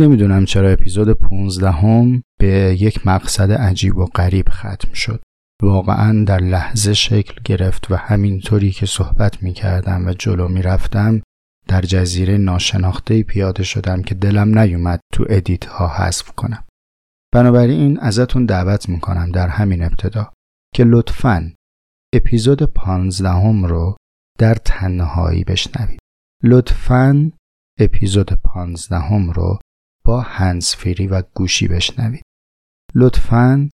نمی‌دونم چرا اپیزود 15 هم به یک مقصد عجیب و غریب ختم شد. واقعا در لحظه شکل گرفت و همینطوری که صحبت می کردم و جلو می رفتم در جزیره ناشناخته پیاده شدم که دلم نیومد تو ادیت ها حذف کنم. بنابراین ازتون دعوت می‌کنم در همین ابتدا که لطفاً اپیزود پانزدهم رو در تنهایی بشنوید. لطفاً اپیزود پانزدهم رو با هنسفری و گوشی بشنوید. لطفاً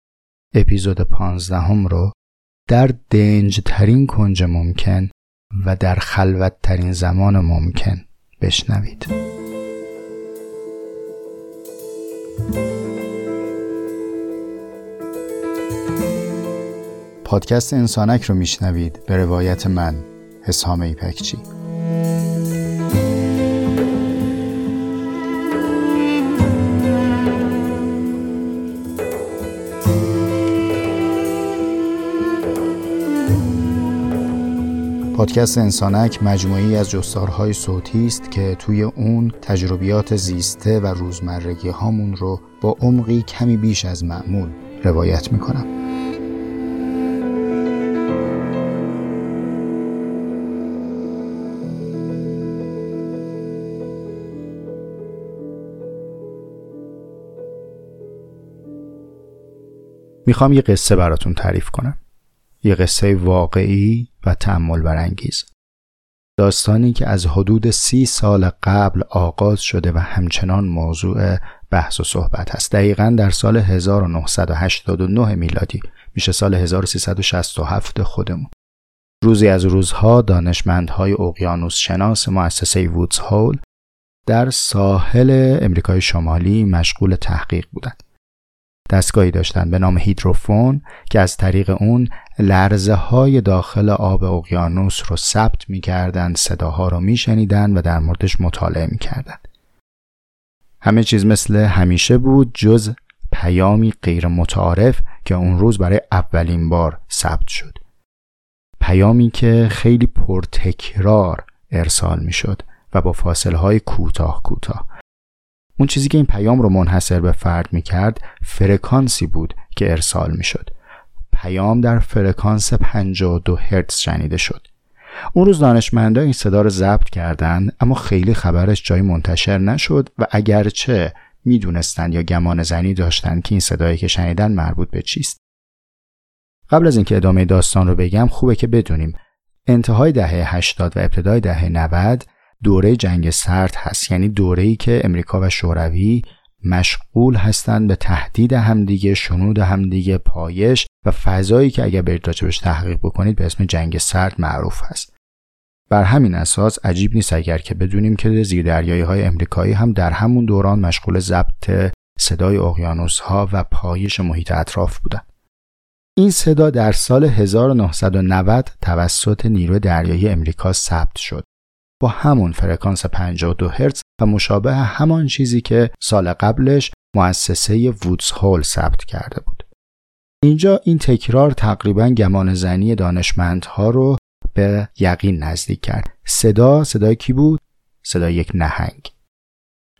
اپیزود پانزدهم رو در دنج ترین کنج ممکن و در خلوت ترین زمان ممکن بشنوید. پادکست انسانک رو میشنوید به روایت من حسام ایپکچی پادکست انسانک مجموعی از جستارهای صوتی است که توی اون تجربیات زیسته و روزمرگی هامون رو با عمقی کمی بیش از معمول روایت می‌کنم. می‌خوام یه قصه براتون تعریف کنم. یه قصه واقعی و تعمل برانگیز. داستانی که از حدود سی سال قبل آغاز شده و همچنان موضوع بحث و صحبت است. دقیقا در سال 1989 میلادی میشه سال 1367 خودمون. روزی از روزها دانشمندهای اقیانوس شناس مؤسسه وودز هول در ساحل امریکای شمالی مشغول تحقیق بودند. دستگاهی داشتن به نام هیدروفون که از طریق اون لرزه های داخل آب اقیانوس رو ثبت می‌کردند صداها رو میشنیدن و در موردش مطالعه می‌کردند. همه چیز مثل همیشه بود جز پیامی غیر متعارف که اون روز برای اولین بار ثبت شد. پیامی که خیلی پرتکرار ارسال می‌شد و با فاصله های کوتاه کوتاه. اون چیزی که این پیام رو منحصر به فرد می کرد فرکانسی بود که ارسال می شد. پیام در فرکانس 52 هرتز شنیده شد. اون روز دانشمندا این صدا رو ضبط کردند اما خیلی خبرش جای منتشر نشد و اگرچه می‌دونستند یا گمان زنی داشتند که این صدایی که شنیدن مربوط به چیست. قبل از اینکه ادامه داستان رو بگم خوبه که بدونیم انتهای دهه 80 و ابتدای دهه 90 دوره جنگ سرد هست یعنی دوره ای که امریکا و شوروی مشغول هستند به تهدید همدیگه شنود همدیگه پایش و فضایی که اگر برید راجبش تحقیق بکنید به اسم جنگ سرد معروف هست بر همین اساس عجیب نیست اگر که بدونیم که زیردریایی های امریکایی هم در همون دوران مشغول ضبط صدای اقیانوس ها و پایش محیط اطراف بودند. این صدا در سال 1990 توسط نیروی دریایی امریکا ثبت شد با همون فرکانس 52 هرتز و مشابه همان چیزی که سال قبلش مؤسسه وودز هول ثبت کرده بود. اینجا این تکرار تقریبا گمان زنی دانشمندها رو به یقین نزدیک کرد. صدا صدای کی بود؟ صدای یک نهنگ.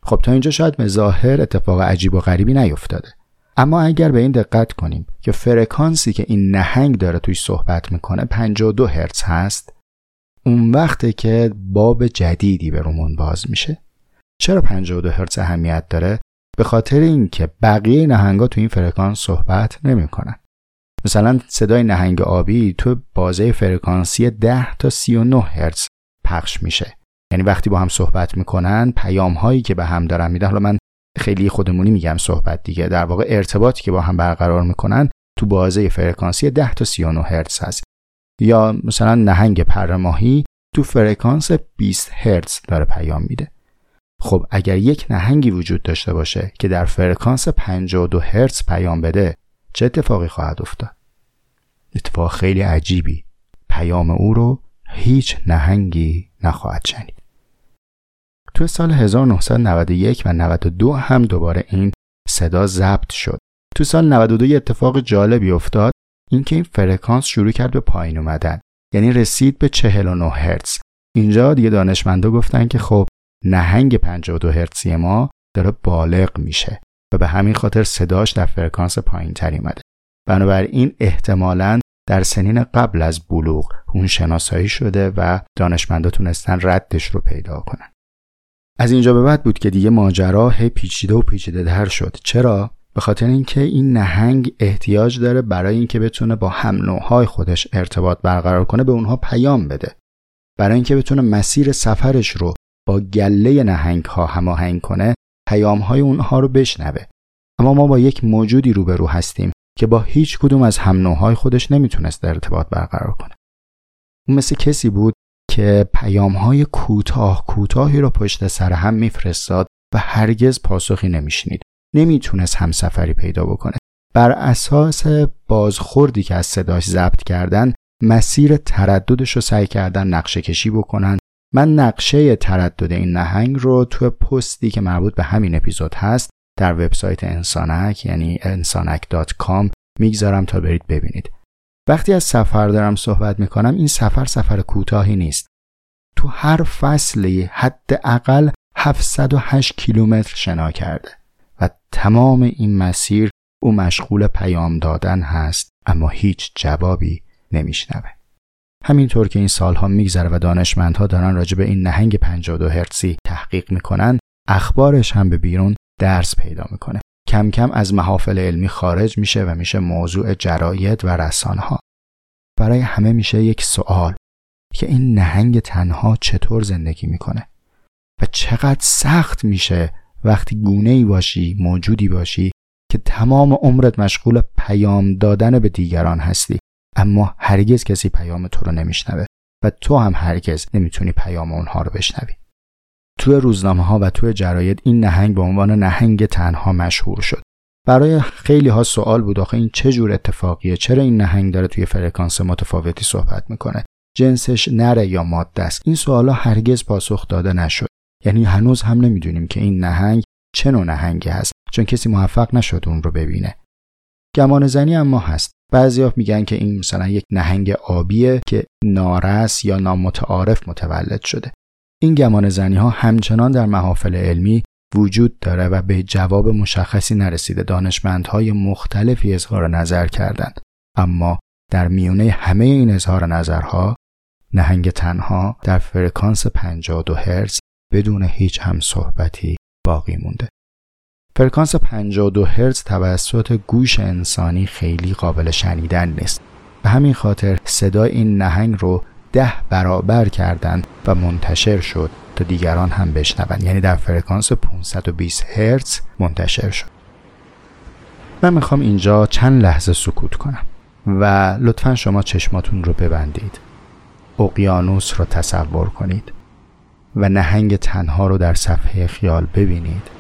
خب تا اینجا شاید مظاهر اتفاق عجیب و غریبی نیفتاده. اما اگر به این دقت کنیم که فرکانسی که این نهنگ داره توی صحبت می‌کنه 52 هرتز هست اون وقته که باب جدیدی به رومون باز میشه. چرا 52 هرتز اهمیت داره؟ به خاطر اینکه بقیه نهنگا تو این فرکانس صحبت نمی‌کنن. مثلا صدای نهنگ آبی تو بازه فرکانسی 10 تا 39 هرتز پخش میشه. یعنی وقتی با هم صحبت می‌کنن پیام هایی که به هم دارن میدن. حالا من خیلی خودمونی میگم صحبت دیگه. در واقع ارتباطی که با هم برقرار می‌کنن تو بازه فرکانسی 10 تا 39 هرتز هست. یا مثلا نهنگ پرماهی تو فرکانس 20 هرتز داره پیام میده. خب اگر یک نهنگی وجود داشته باشه که در فرکانس 52 هرتز پیام بده چه اتفاقی خواهد افتاد؟ اتفاق خیلی عجیبی. پیام او رو هیچ نهنگی نخواهد شنید. تو سال 1991 و 92 هم دوباره این صدا ضبط شد. تو سال 92 اتفاق جالبی افتاد. اینکه این فرکانس شروع کرد به پایین اومدن. یعنی رسید به 49 هرتز. اینجا دیگه دانشمندا گفتن که خب نهنگ 52 هرتزی ما داره بالغ میشه و به همین خاطر صداش در فرکانس پایین تری اومده. بنابراین احتمالا در سنین قبل از بلوغ اون شناسایی شده و دانشمندا تونستن ردش رو پیدا کنن. از اینجا به بعد بود که دیگه ماجرا هی پیچیده و پیچیده در شد. چرا؟ به خاطر اینکه این نهنگ احتیاج داره برای اینکه بتونه با هم نوعهای خودش ارتباط برقرار کنه به اونها پیام بده. برای اینکه بتونه مسیر سفرش رو با گله نهنگ ها هماهنگ کنه پیام های اونها رو بشنوه. اما ما با یک موجودی روبرو هستیم که با هیچ کدوم از هم نوعهای خودش نمی‌تونست ارتباط برقرار کنه. اون مثل کسی بود که پیام های کوتاه کوتاهی رو پشت سر هم میفرستاد و هرگز پاسخی نمیشنید. نمی‌تونست همسفری پیدا بکنه. بر اساس بازخوردی که از صداش ضبط کردن مسیر ترددش رو سعی کردن نقشه کشی بکنن. من نقشه تردد این نهنگ رو تو پستی که مربوط به همین اپیزود هست در وبسایت انسانک یعنی انسانک.com می‌گذارم تا برید ببینید. وقتی از سفر دارم صحبت می‌کنم این سفر سفر کوتاهی نیست. تو هر فصلی حداقل 708 کیلومتر شنا کرده. و تمام این مسیر او مشغول پیام دادن هست اما هیچ جوابی نمیشنوه. همینطور که این سالها میگذره و دانشمندها دارن راجع به این نهنگ 52 هرتزی تحقیق می‌کنن اخبارش هم به بیرون درس پیدا می‌کنه. کم کم از محافل علمی خارج میشه و میشه موضوع جراید و رسانه برای همه میشه یک سوال که این نهنگ تنها چطور زندگی می‌کنه؟ و چقدر سخت میشه وقتی گونه ای باشی موجودی باشی که تمام عمرت مشغول پیام دادن به دیگران هستی اما هرگز کسی پیام تو رو نمیشنوه و تو هم هرگز نمی‌تونی پیام اونها رو بشنوی. توی روزنامه ها و توی جراید این نهنگ به عنوان نهنگ تنها مشهور شد. برای خیلی ها سوال بود آخه این چه جور اتفاقیه؟ چرا این نهنگ داره توی فرکانس متفاوتی صحبت می‌کنه؟ جنسش نره یا ماده است این سوالا هرگز پاسخ داده نشد. یعنی هنوز هم نمی‌دونیم که این نهنگ چه نوع نهنگی هست چون کسی موفق نشد اون رو ببینه. گمان زنی اما هست. بعضیا میگن که این مثلا یک نهنگ آبیه که نارس یا نامتعارف متولد شده. این گمان زنی ها همچنان در محافل علمی وجود داره و به جواب مشخصی نرسیده دانشمندهای مختلفی اظهار نظر کردند. اما در میونه همه این اظهار نظرها نهنگ تنها در فرکانس 52 هرتز بدون هیچ هم صحبتی باقی مونده. فرکانس 52 هرتز توسط گوش انسانی خیلی قابل شنیدن نیست. به همین خاطر صدای این نهنگ رو ده برابر کردند و منتشر شد تا دیگران هم بشنوند یعنی در فرکانس 520 هرتز منتشر شد. من می‌خوام اینجا چند لحظه سکوت کنم و لطفا شما چشماتون رو ببندید. اقیانوس رو تصور کنید. و نهنگ تنها رو در صفحه خیال ببینید.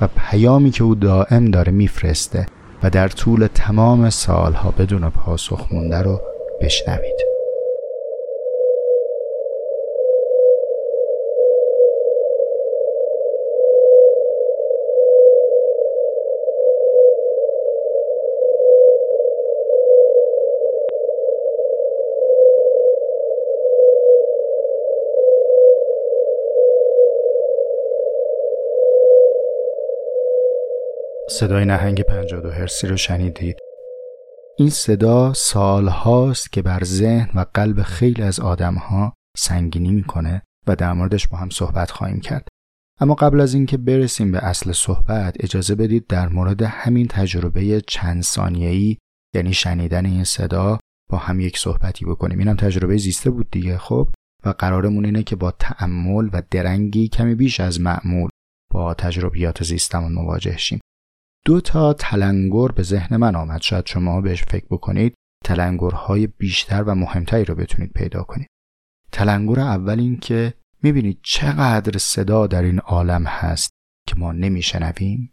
و پیامی که او دائم داره میفرسته و در طول تمام سالها بدون پاسخ مونده رو بشنوید. صدای نهنگ 52 هرسی رو شنیدید. این صدا سال هاست که بر ذهن و قلب خیلی از آدم ها سنگینی می‌کنه و در موردش با هم صحبت خواهیم کرد. اما قبل از اینکه برسیم به اصل صحبت اجازه بدید در مورد همین تجربه چند ثانیه‌ای یعنی شنیدن این صدا با هم یک صحبتی بکنیم. اینم تجربه زیسته بود دیگه خب؟ و قرارمون اینه که با تأمل و درنگی کمی بیش از معمول با تجربیات زیستمون مواجه شیم. دو تا تلنگر به ذهن من آمد. شاید شما بهش فکر بکنید تلنگرهای بیشتر و مهمتری رو بتونید پیدا کنید. تلنگر اول این که می‌بینید چقدر صدا در این عالم هست که ما نمیشنویم.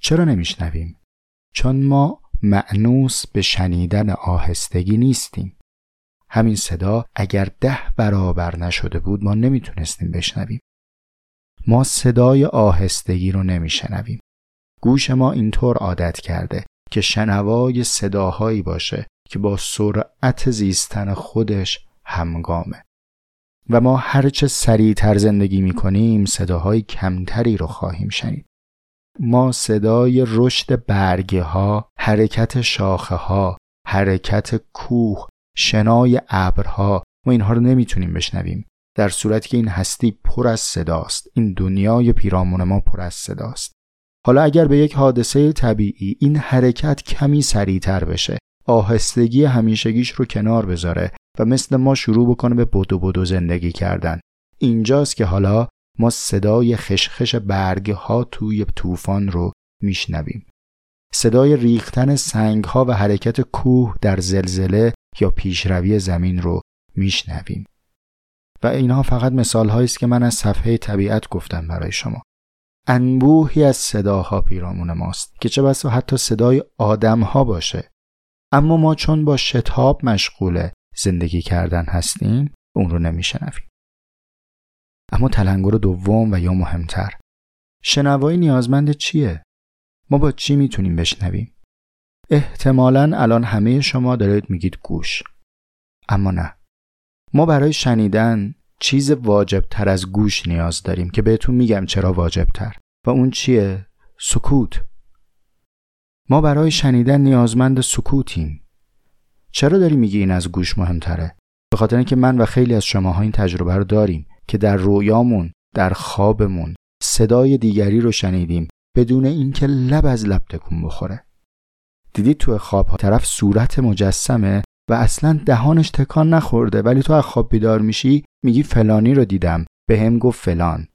چرا نمیشنویم؟ چون ما معنوس به شنیدن آهستگی نیستیم. همین صدا اگر ده برابر نشده بود ما نمی‌تونستیم بشنویم. ما صدای آهستگی رو نمیشنویم. گوش ما اینطور عادت کرده که شنوای صداهایی باشه که با سرعت زیستن خودش همگامه و ما هرچه سریعتر زندگی می کنیم صداهای کمتری رو خواهیم شنید. ما صدای رشد برگه ها، حرکت شاخه ها، حرکت کوه، شنای ابرها ما اینها رو نمی‌تونیم بشنویم. در صورتی که این هستی پر از صداست این دنیای پیرامون ما پر از صداست حالا اگر به یک حادثه طبیعی این حرکت کمی سریعتر بشه آهستگی همیشگیش رو کنار بذاره و مثل ما شروع بکنه به بدو بدو زندگی کردن. اینجاست که حالا ما صدای خشخش برگ ها توی طوفان رو میشنویم. صدای ریختن سنگ ها و حرکت کوه در زلزله یا پیشروی زمین رو میشنویم. و اینها فقط مثال است که من از صفحه طبیعت گفتم برای شما. انبوهی از صداها پیرامون ماست که چه بسا حتی صدای آدم ها باشه اما ما چون با شتاب مشغول زندگی کردن هستیم اون رو نمیشنویم اما تلنگر دوم و یا مهمتر شنوایی نیازمند چیه؟ ما با چی می‌تونیم بشنویم؟ احتمالا الان همه شما دارید میگید گوش اما نه ما برای شنیدن چیز واجب تر از گوش نیاز داریم که بهتون میگم چرا واجب تر و اون چیه؟ سکوت. ما برای شنیدن نیازمند سکوتیم. چرا داری میگی این از گوش مهمتره؟ به خاطر اینکه من و خیلی از شماها این تجربه رو داریم که در رویامون در خوابمون صدای دیگری رو شنیدیم بدون اینکه لب از لب تکون بخوره. دیدید تو خواب ها طرف صورت مجسمه؟ و اصلا دهانش تکان نخورده ولی تو از خواب بیدار میشی میگی فلانی رو دیدم. به هم گفت فلان.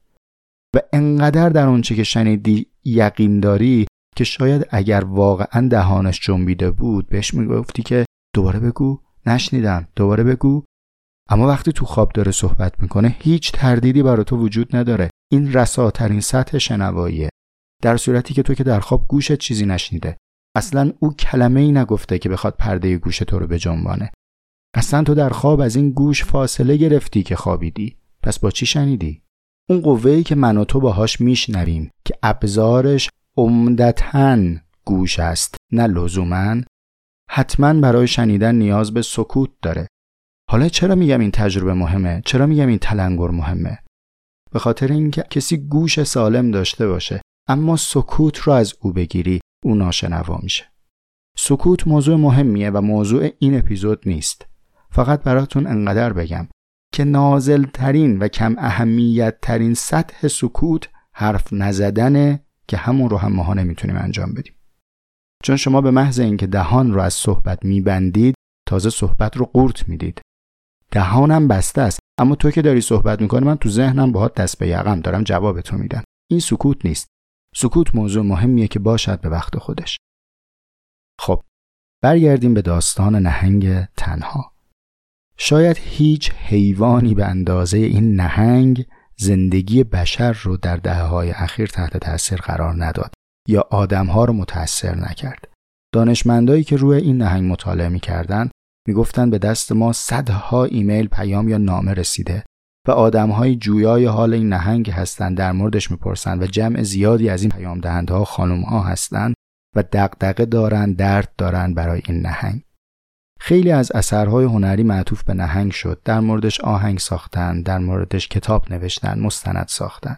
و انقدر در اونچه که شنیدی یقین داری که شاید اگر واقعا دهانش جنبیده بود بهش می‌گفتی که دوباره بگو. نشنیدم. دوباره بگو. اما وقتی تو خواب داره صحبت می‌کنه هیچ تردیدی برای تو وجود نداره. این رساترین سطح شنواییه در صورتی که تو که در خواب گوشت چیزی نشنیده. اصلا او کلمه ای نگفته که بخواد پرده گوش تو رو به جنبانه. اصلا تو در خواب از این گوش فاصله گرفتی که خوابیدی. پس با چی شنیدی؟ اون قوه که من و تو باهاش میشنویم که ابزارش عمدتا گوش است نه لزوما. حتما برای شنیدن نیاز به سکوت داره. حالا چرا میگم این تجربه مهمه؟ چرا میگم این تلنگر مهمه؟ به خاطر اینکه کسی گوش سالم داشته باشه اما سکوت رو از او بگیری. او ناشنوا میشه. سکوت موضوع مهمیه و موضوع این اپیزود نیست. فقط براتون انقدر بگم که نازل ترین و کم اهمیت ترین سطح سکوت حرف نزدنه که همون رو هم ماها نمی‌تونیم انجام بدیم. چون شما به محض اینکه دهان رو از صحبت میبندید تازه صحبت رو قورت می‌دید. دهانم بسته است اما تو که داری صحبت می‌کنی من تو ذهنم باهات دست به یقم دارم جواب تو میدم. این سکوت نیست. سکوت موضوع مهمیه که باشد به وقت خودش. خب برگردیم به داستان نهنگ تنها. شاید هیچ حیوانی به اندازه این نهنگ زندگی بشر رو در دهه های اخیر تحت تاثیر قرار نداد یا آدمها رو متاثر نکرد. دانشمندایی که روی این نهنگ مطالعه می‌کردن می‌گفتند به دست ما صدها ایمیل پیام یا نامه رسیده و آدمهای جویای حال این نهنگ هستند در موردش می‌پرسند و جمع زیادی از این پیام دهندها خانم ها هستند و دقدقه دارند درد دارند برای این نهنگ. خیلی از اثرهای هنری معطوف به نهنگ شد. در موردش آهنگ ساختن در موردش کتاب نوشتن مستند ساختن.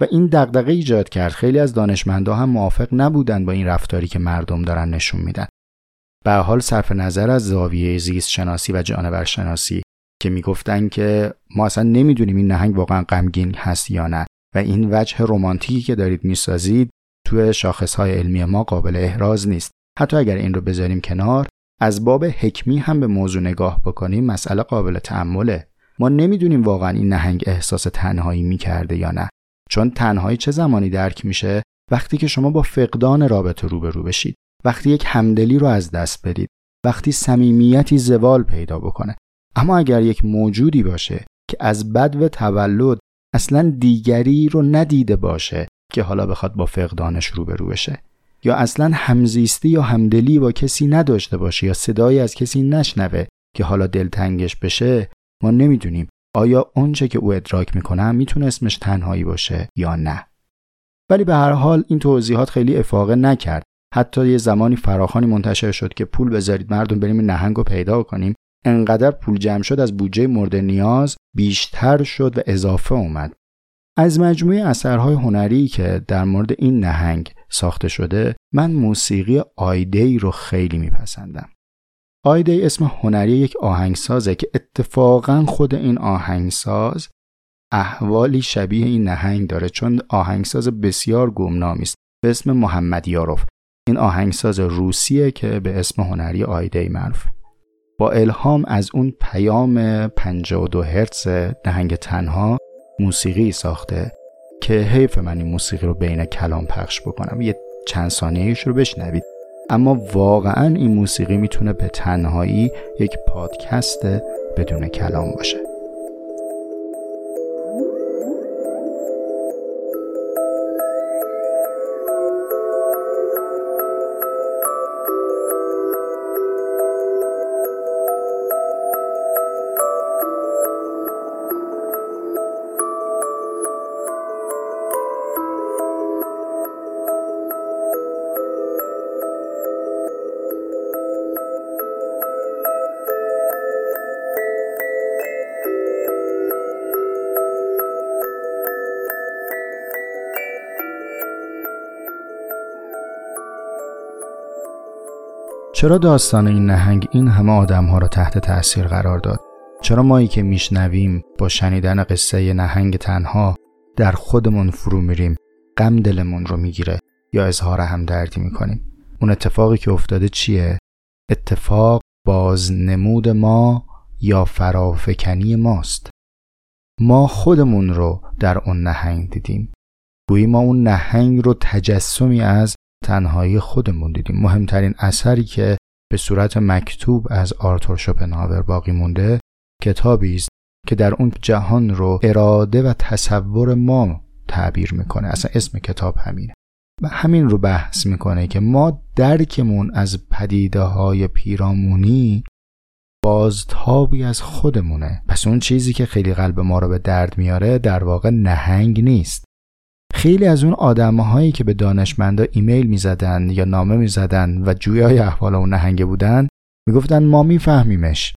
و این دغدغه ایجاد کرد. خیلی از دانشمندا هم موافق نبودند با این رفتاری که مردم دارن نشون میدن. به حال صرف نظر از زاویه زیست شناسی و جانور شناسی که می‌گفتن که ما اصلا نمی‌دونیم این نهنگ واقعا غمگین هست یا نه. و این وجه رمانتیکی که دارید می‌سازید توی شاخصهای علمی ما قابل احراز نیست. حتی اگر این رو بذاریم کنار از باب حکمی هم به موضوع نگاه بکنیم مسئله قابل تعمله ما نمی‌دونیم واقعا این نهنگ احساس تنهایی می‌کرده یا نه. چون تنهایی چه زمانی درک میشه؟ وقتی که شما با فقدان رابطه روبرو بشید. وقتی یک همدلی رو از دست بدید. وقتی صمیمیتی زوال پیدا بکنه. اما اگر یک موجودی باشه که از بد و تولد اصلا دیگری رو ندیده باشه که حالا بخواد با فقدانش روبرو بشه یا اصلا همزیستی یا همدلی با کسی نداشته باشه یا صدایی از کسی نشنوه که حالا دلتنگش بشه ما نمی‌دونیم آیا اونچه که او ادراک می‌کنه می‌تونه اسمش تنهایی باشه یا نه. ولی به هر حال این توضیحات خیلی افاقه نکرد. حتی یه زمانی فراخانی منتشر شد که پول بذارید مردم بریم نهنگ رو پیدا کنیم انقدر پول جمع شد از بودجه مورد نیاز بیشتر شد و اضافه اومد. از مجموعه اثرهای هنری که در مورد این نهنگ ساخته شده من موسیقی آیدی رو خیلی میپسندم. آیدی اسم هنری یک آهنگسازه که اتفاقا خود این آهنگساز احوالی شبیه این نهنگ داره چون آهنگساز بسیار گمنامی است. به اسم محمد یاروف. این آهنگساز روسیه که به اسم هنری آیدی معروفه با الهام از اون پیام 52 هرتز نهنگ تنها موسیقی ساخته که حیف من این موسیقی رو بین کلام پخش بکنم. یه چند ثانیهش رو بشنوید. اما واقعا این موسیقی می‌تونه به تنهایی یک پادکست بدون کلام باشه. چرا داستان این نهنگ این همه آدم ها را تحت تأثیر قرار داد؟ چرا مایی که میشنویم با شنیدن قصه نهنگ تنها در خودمون فرو میریم غم دلمون رو می‌گیره یا اظهار همدردی می‌کنیم؟ اون اتفاقی که افتاده چیه؟ اتفاق بازنمود ما یا فرافکنی ماست؟ ما خودمون رو در اون نهنگ دیدیم. گویی ما اون نهنگ رو تجسمی از تنهایی خودمون دیدیم. مهمترین اثری که به صورت مکتوب از آرتور شوپنهاور باقی مونده کتابی است که در اون جهان رو اراده و تصور ما تعبیر می‌کنه. اصلا اسم کتاب همینه. و همین رو بحث می‌کنه که ما درکمون از پدیده های پیرامونی بازتابی از خودمونه. پس اون چیزی که خیلی قلب ما رو به درد میاره در واقع نهنگ نیست. خیلی از اون آدمهایی که به دانشمندا ایمیل می‌زدن یا نامه می‌زدن و جویای احوال اون نهنگه بودن می‌گفتن ما میفهمیمش.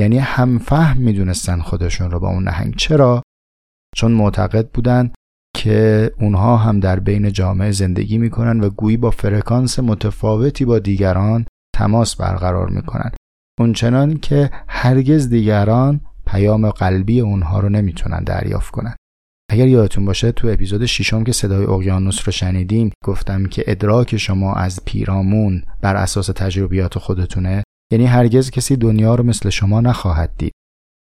یعنی هم فهم می‌دونستن خودشون رو با اون نهنگ. چرا؟ چون معتقد بودن که اونها هم در بین جامعه زندگی می‌کنن و گویی با فرکانس متفاوتی با دیگران تماس برقرار می‌کنن. اونچنان که هرگز دیگران پیام قلبی اونها رو نمی‌تونن دریافت کنن. اگر یادتون باشه تو اپیزود ششم که صدای اقیانوس رو شنیدیم گفتم که ادراک شما از پیرامون بر اساس تجربیات خودتونه. یعنی هرگز کسی دنیا رو مثل شما نخواهد دید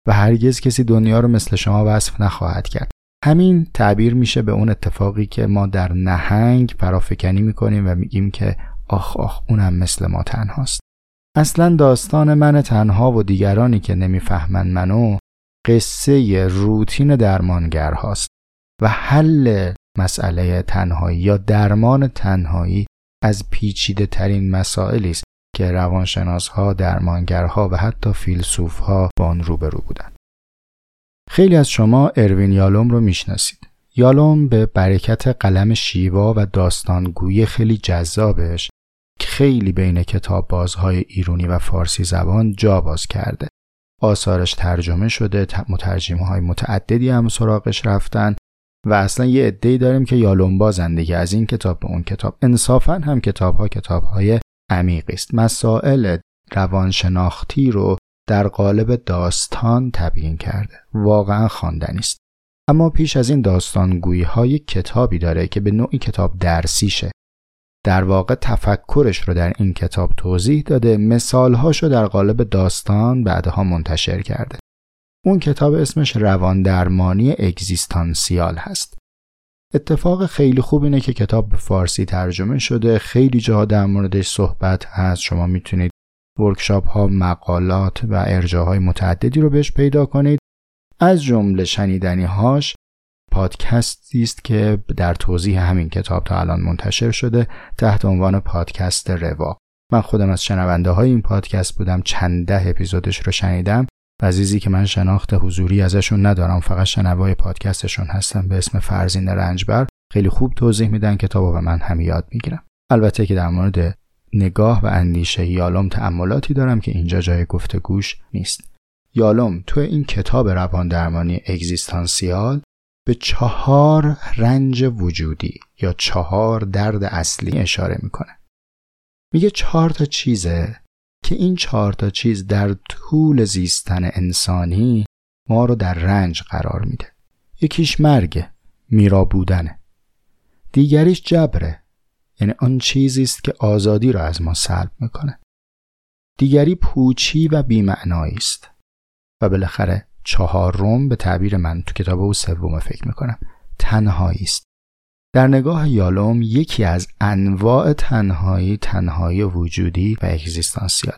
و هرگز کسی دنیا رو مثل شما وصف نخواهد کرد. همین تعبیر میشه به اون اتفاقی که ما در نهنگ فرافکنی می‌کنیم و میگیم که آخ آخ اونم مثل ما تنهاست. اصلا داستان من تنها و دیگرانی که نمی‌فهمن منو قصه روتین درمانگر هاست و حل مسئله تنهایی یا درمان تنهایی از پیچیده ترین مسائلی است که روانشناس ها، درمانگرها و حتی فیلسوف ها با آن روبرو بودند. خیلی از شما اروین یالوم رو می‌شناسید. یالوم به برکت قلم شیوا و داستانگویی خیلی جذابش که خیلی بین کتاب بازهای ایرونی و فارسی زبان جا باز کرده. آثارش ترجمه شده مترجمه های متعددی هم سراغش رفتن و اصلا یه عده‌ای داریم که یالون بازن دیگه از این کتاب به اون کتاب. انصافا هم کتاب ها کتاب های عمیقی است. مسائل روانشناختی رو در قالب داستان تبیین کرده. واقعا خواندنی است. اما پیش از این داستانگویی های کتابی داره که به نوعی کتاب درسیشه. در واقع تفکرش رو در این کتاب توضیح داده. مثالهاشو در قالب داستان بعدها منتشر کرده. اون کتاب اسمش روان درمانی اگزیستانسیال هست. اتفاق خیلی خوب اینه که کتاب به فارسی ترجمه شده. خیلی جاها در موردش صحبت هست. شما می‌تونید ورکشاپ ها مقالات و ارجاهای متعددی رو بهش پیدا کنید. از جمله شنیدنی هاش پادکستی است که در توضیح همین کتاب تا الان منتشر شده تحت عنوان پادکست روا. من خودم از شنونده های این پادکست بودم. چند ده اپیزودش رو شنیدم. عزیزی که من شناخت حضوری ازشون ندارم فقط شنوای پادکستشون هستم به اسم فرزین رنجبر. خیلی خوب توضیح میدن کتاب و من هم یاد می‌گیرم. البته که در مورد نگاه و اندیشه یالوم تعملاتی دارم که اینجا جای گفتگوش نیست. یالوم تو این کتاب روان درمانی اگزیستانسیال به چهار رنج وجودی یا چهار درد اصلی اشاره می‌کنه. میگه چهار تا چیزه که این چهار تا چیز در طول زیستن انسانی ما رو در رنج قرار میده. یکیش مرگه میرا بودنه. دیگریش جبره یعنی آن چیزی است که آزادی را از ما سلب می‌کنه. دیگری پوچی و بیمعنایی است. و بالاخره چهارم به تعبیر من تو کتاب او سوم فکر می‌کنم تنهایی است. در نگاه یالوم یکی از انواع تنهایی تنهایی وجودی و اگزیستانسیال.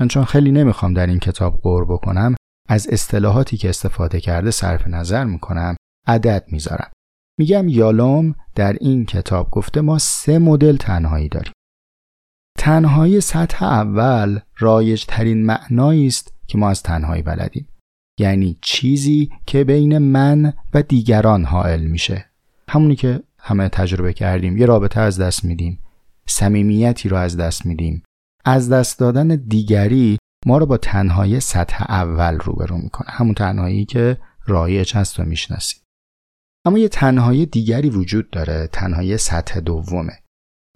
من چون خیلی نمی‌خوام در این کتاب قور بکنم از اصطلاحاتی که استفاده کرده صرف نظر می‌کنم عدد می‌ذارم. میگم یالوم در این کتاب گفته ما سه مدل تنهایی داریم. تنهایی سطح اول رایج ترین معنایی است که ما از تنهایی بلدیم. یعنی چیزی که بین من و دیگران حائل میشه. همونی که همه تجربه کردیم. یه رابطه از دست میدیم. صمیمیتی رو از دست میدیم. از دست دادن دیگری ما رو با تنهایی سطح اول روبرو می‌کنه. همون تنهایی که رایج هست و می‌شناسیم. اما یه تنهایی دیگری وجود داره تنهایی سطح دومه.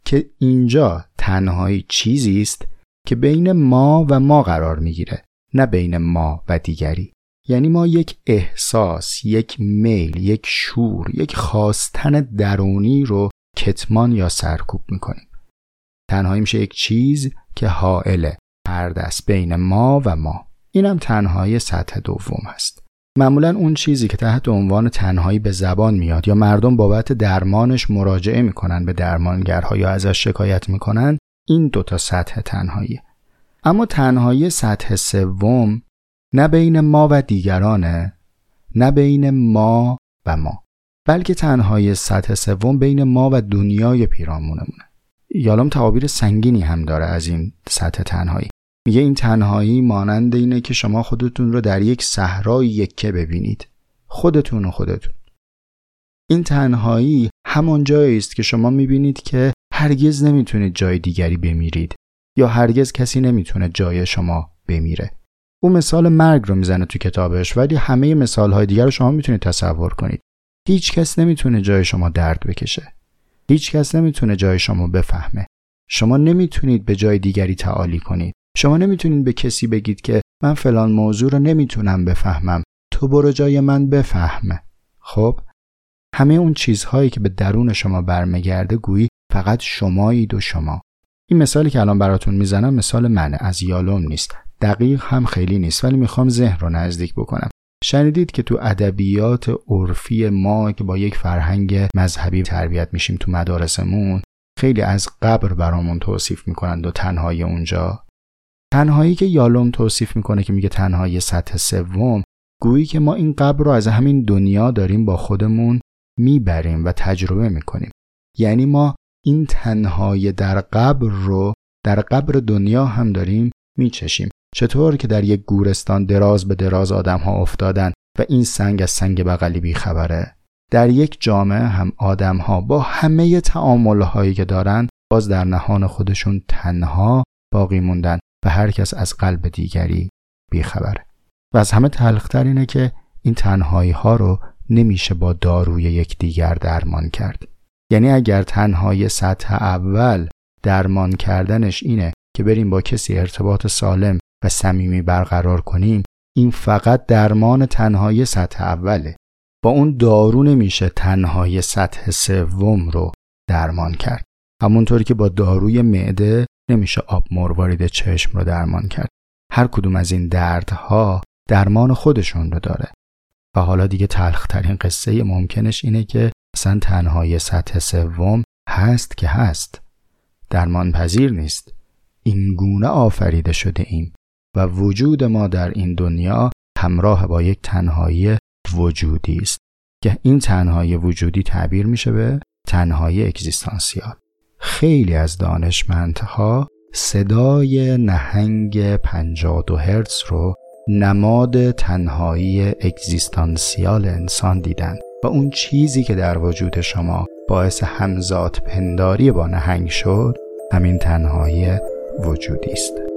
که اینجا تنهایی چیزی است که بین ما و ما قرار می‌گیره. نه بین ما و دیگری. یعنی ما یک احساس، یک میل، یک شور، یک خواستن درونی رو کتمان یا سرکوب می‌کنیم. تنهایی میشه یک چیز که حائله هر دست بین ما و ما. اینم تنهایی سطح دوم هست. معمولا اون چیزی که تحت عنوان تنهایی به زبان میاد یا مردم بابت درمانش مراجعه می‌کنن به درمانگرها یا ازش شکایت می‌کنن این دوتا سطح تنهایی. اما تنهایی سطح سوم نه بین ما و دیگرانه نه بین ما و ما بلکه تنهایی سطح سوم بین ما و دنیای پیرامونمونه. یالام تعابیر سنگینی هم داره از این سطح تنهایی. میگه این تنهایی مانند اینه که شما خودتون رو در یک صحرای یکه ببینید. خودتون و خودتون. این تنهایی همان جایی است که شما می‌بینید که هرگز نمی‌تونید جای دیگری بمیرید یا هرگز کسی نمی‌تونه جای شما بمیره. او مثال مرگ رو می‌زنه تو کتابش ولی همه مثال های دیگر رو شما می‌تونید تصور کنید. هیچ کس نمی‌تونه جای شما درد بکشه. هیچ کس نمی‌تونه جای شما بفهمه. شما نمی‌تونید به جای دیگری تعالی کنید. شما نمی‌تونید به کسی بگید که من فلان موضوع رو نمی‌تونم بفهمم. تو برو جای من بفهمه خب؟ همه اون چیزهایی که به درون شما برمیگرده گویی فقط شمایید و شما. این مثالی که الان براتون می‌زنم مثال منه از یالوم نیست دقیق هم خیلی نیست ولی می‌خوام ذهن رو نزدیک بکنم. شنیدید که تو ادبیات عرفی ما که با یک فرهنگ مذهبی تربیت میشیم تو مدارسمون خیلی از قبر برامون توصیف می‌کنند و تنهایی اونجا. تنهایی که یالوم توصیف می‌کنه که میگه تنهایی سطح سوم گویی که ما این قبر رو از همین دنیا داریم با خودمون می‌بریم و تجربه می‌کنیم. یعنی ما این تنهایی در قبر رو در قبر دنیا هم داریم میچشیم. چطور که در یک گورستان دراز به دراز آدم ها افتادن و این سنگ از سنگ بغلی بیخبره در یک جامعه هم آدم ها با همه تعامل هایی که دارن باز در نهان خودشون تنها باقی موندن و هر کس از قلب دیگری بیخبره و از همه تلختر اینه که این تنهایی ها رو نمیشه با داروی یکدیگر درمان کرد. یعنی اگر تنهایی سطح اول درمان کردنش اینه که بریم با کسی ارتباط سالم و صمیمی برقرار کنیم این فقط درمان تنهایی سطح اوله. با اون دارو نمیشه تنهایی سطح سوم رو درمان کرد. همونطوری که با داروی معده نمیشه آب مروارید چشم رو درمان کرد. هر کدوم از این دردها درمان خودشون رو داره. و حالا دیگه تلخترین قصه ممکنش اینه که اصلا تنهایی سطح سوم هست که هست. درمان پذیر نیست. این گونه آفریده شده ایم. و وجود ما در این دنیا همراه با یک تنهایی وجودی است. که این تنهایی وجودی تعبیر میشه به تنهایی اگزیستانسیال. خیلی از دانشمندها صدای نهنگ 52 هرتز رو نماد تنهایی اگزیستانسیال انسان دیدن و اون چیزی که در وجود شما باعث همزاد پنداری با نهنگ شد همین تنهایی وجودی است.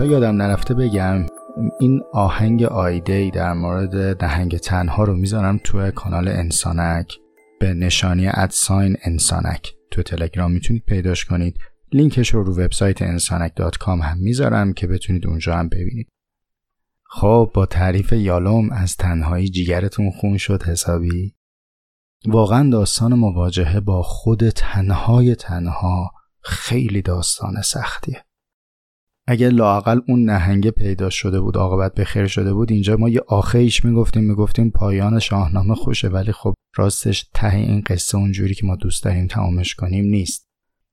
تا یادم نرفته بگم این آهنگ آیدی در مورد نهنگ تنها رو می‌ذارم تو کانال انسانک به نشانی at sign انسانک. تو تلگرام می‌تونید پیداش کنید. لینکش رو رو وبسایت انسانک dot com هم می‌ذارم که بتونید اونجا هم ببینید. خب با تعریف یالوم از تنهایی جیگرتون خون شد حسابی. واقعا داستان مواجهه با خود تنهای تنها خیلی داستان سختیه. اگر لاقل اون نهنگه پیدا شده بود عاقبت به خیر شده بود اینجا ما یه آخیش می‌گفتیم می‌گفتیم پایان شاهنامه خوشه ولی خب راستش ته این قصه اونجوری که ما دوست داریم تمامش کنیم نیست.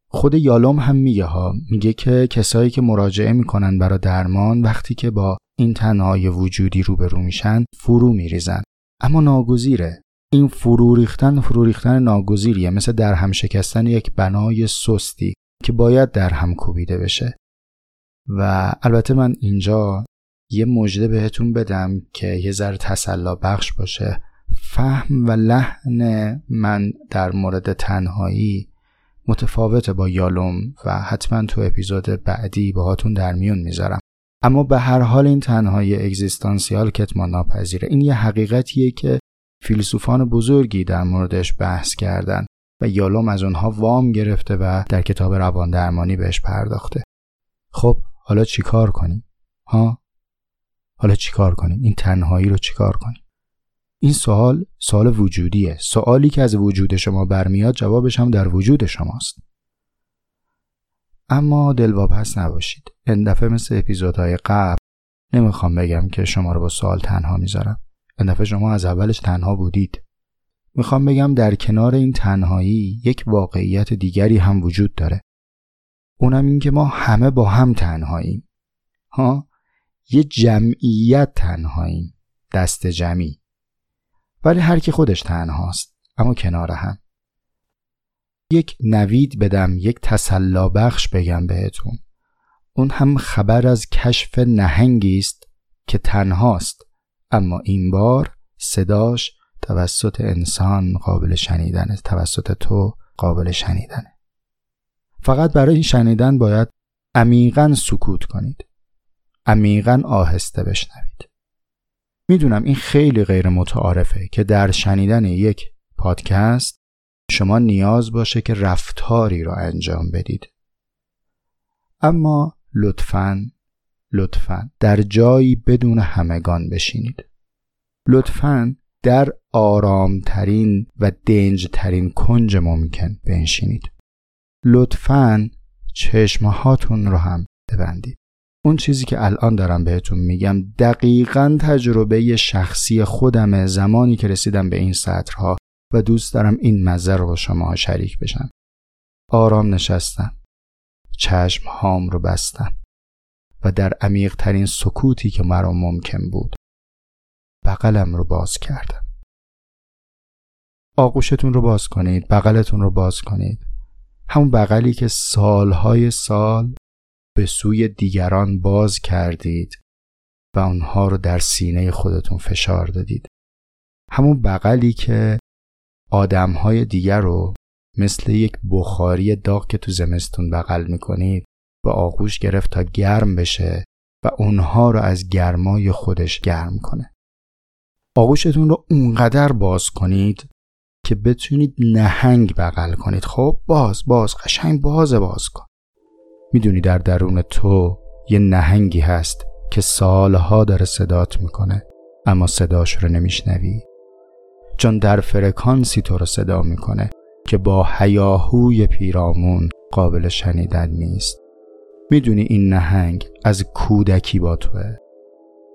خود یالوم هم میگه ها میگه که کسایی که مراجعه می‌کنن برای درمان وقتی که با این تنهای وجودی روبرو میشن فرو میریزن. اما ناگزیره. این فرو ریختن فرو ریختن ناگزیریه. مثل در هم شکستن یک بنای سستی که باید در هم کوبیده بشه. و البته من اینجا یه مژده بهتون بدم که یه ذره تسلا بخش باشه. فهم و لحن من در مورد تنهایی متفاوته با یالوم و حتما تو اپیزود بعدی باهاتون در میون می‌ذارم. اما به هر حال این تنهایی اگزیستانسیال کتمان ناپذیره. این یه حقیقتیه که فیلسوفان بزرگی در موردش بحث کردن و یالوم از اونها وام گرفته و در کتاب روان درمانی بهش پرداخته. خب حالا چیکار کنیم؟ ها؟ حالا چیکار کنیم؟ این تنهایی رو چیکار کنیم؟ این سوال سوال وجودیه. سوالی که از وجود شما برمیاد جوابش هم در وجود شماست. اما دلواپس نباشید. این دفعه مثل اپیزودهای قبل نمی‌خوام بگم که شما رو با سوال تنها می‌ذارم. این دفعه شما از اولش تنها بودید. می‌خوام بگم در کنار این تنهایی یک واقعیت دیگری هم وجود داره. اونم این که ما همه با هم تنهاییم. ها؟ یه جمعیت تنهاییم. دست جمعی. ولی هر کی خودش تنهاست اما کنار هم. یک نوید بدم یک تسلا بخش بگم بهتون. اون هم خبر از کشف نهنگی است که تنهاست اما این بار صداش توسط انسان قابل شنیدنه توسط تو قابل شنیدنه. فقط برای این شنیدن باید عمیقا سکوت کنید. عمیقا آهسته بشنوید. می‌دونم این خیلی غیر متعارفه که در شنیدن یک پادکست شما نیاز باشه که رفتاری را انجام بدید. اما لطفا لطفا در جایی بدون همگان بشینید. لطفا در آرامترین و دنجترین کنج ممکن بنشینید. لطفا چشمهاتون رو هم ببندید. اون چیزی که الان دارم بهتون میگم دقیقا تجربه شخصی خودمه زمانی که رسیدم به این سطرها و دوست دارم این مزه رو با شما شریک بشم. آرام نشستم. چشم هام رو بستم. و در عمیق ترین سکوتی که مرا ممکن بود بغلم رو باز کردم. آغوشتون رو باز کنید بغلتون رو باز کنید. همون بغلی که سالهای سال به سوی دیگران باز کردید و اونها رو در سینه خودتون فشار دادید. همون بغلی که آدمهای دیگر رو مثل یک بخاری داغ که تو زمستون بغل می‌کنید به آغوش گرفت تا گرم بشه و اونها رو از گرمای خودش گرم کنه. آغوشتون رو اونقدر باز کنید که بتونید نهنگ بغل کنید. خب باز باز قشنگ باز باز کن. می‌دونی در درون تو یه نهنگی هست که سالها داره صدات می‌کنه اما صداش رو نمیشنوی. چون در فرکانسی تو رو صدا می‌کنه که با هیاهوی پیرامون قابل شنیدن نیست. می‌دونی این نهنگ از کودکی با توه.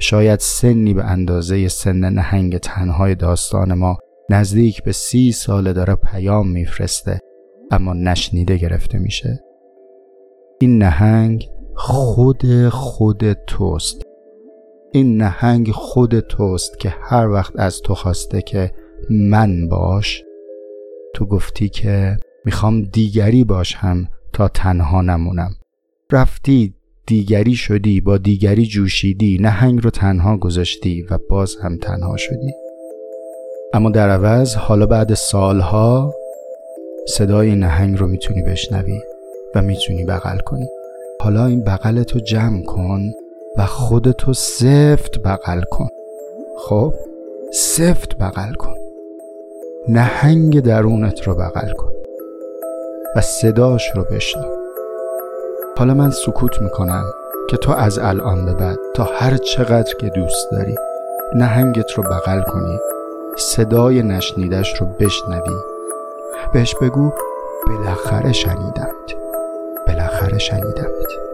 شاید سنی به اندازه سن نهنگ تنهای داستان ما نزدیک به سی ساله داره پیام میفرسته اما نشنیده گرفته میشه. این نهنگ خود خود توست. این نهنگ خود توست که هر وقت از تو خواسته که من باش تو گفتی که می‌خوام دیگری باشم تا تنها نمونم. رفتی دیگری شدی با دیگری جوشیدی نهنگ رو تنها گذاشتی و باز هم تنها شدی. اما در عوض حالا بعد سالها صدای نهنگ رو می‌تونی بشنوی و می‌تونی بغل کنی. حالا این بغلتو جمع کن و خودتو سفت بغل کن. خب؟ سفت بغل کن. نهنگ درونت رو بغل کن و صداش رو بشنو. حالا من سکوت می‌کنم که تو از الان به بعد تا هر چقدر که دوست داری نهنگت رو بغل کنی. صدای نشنیدش رو بشنوی. بهش بگو بالاخره شنیدمت بالاخره شنیدمت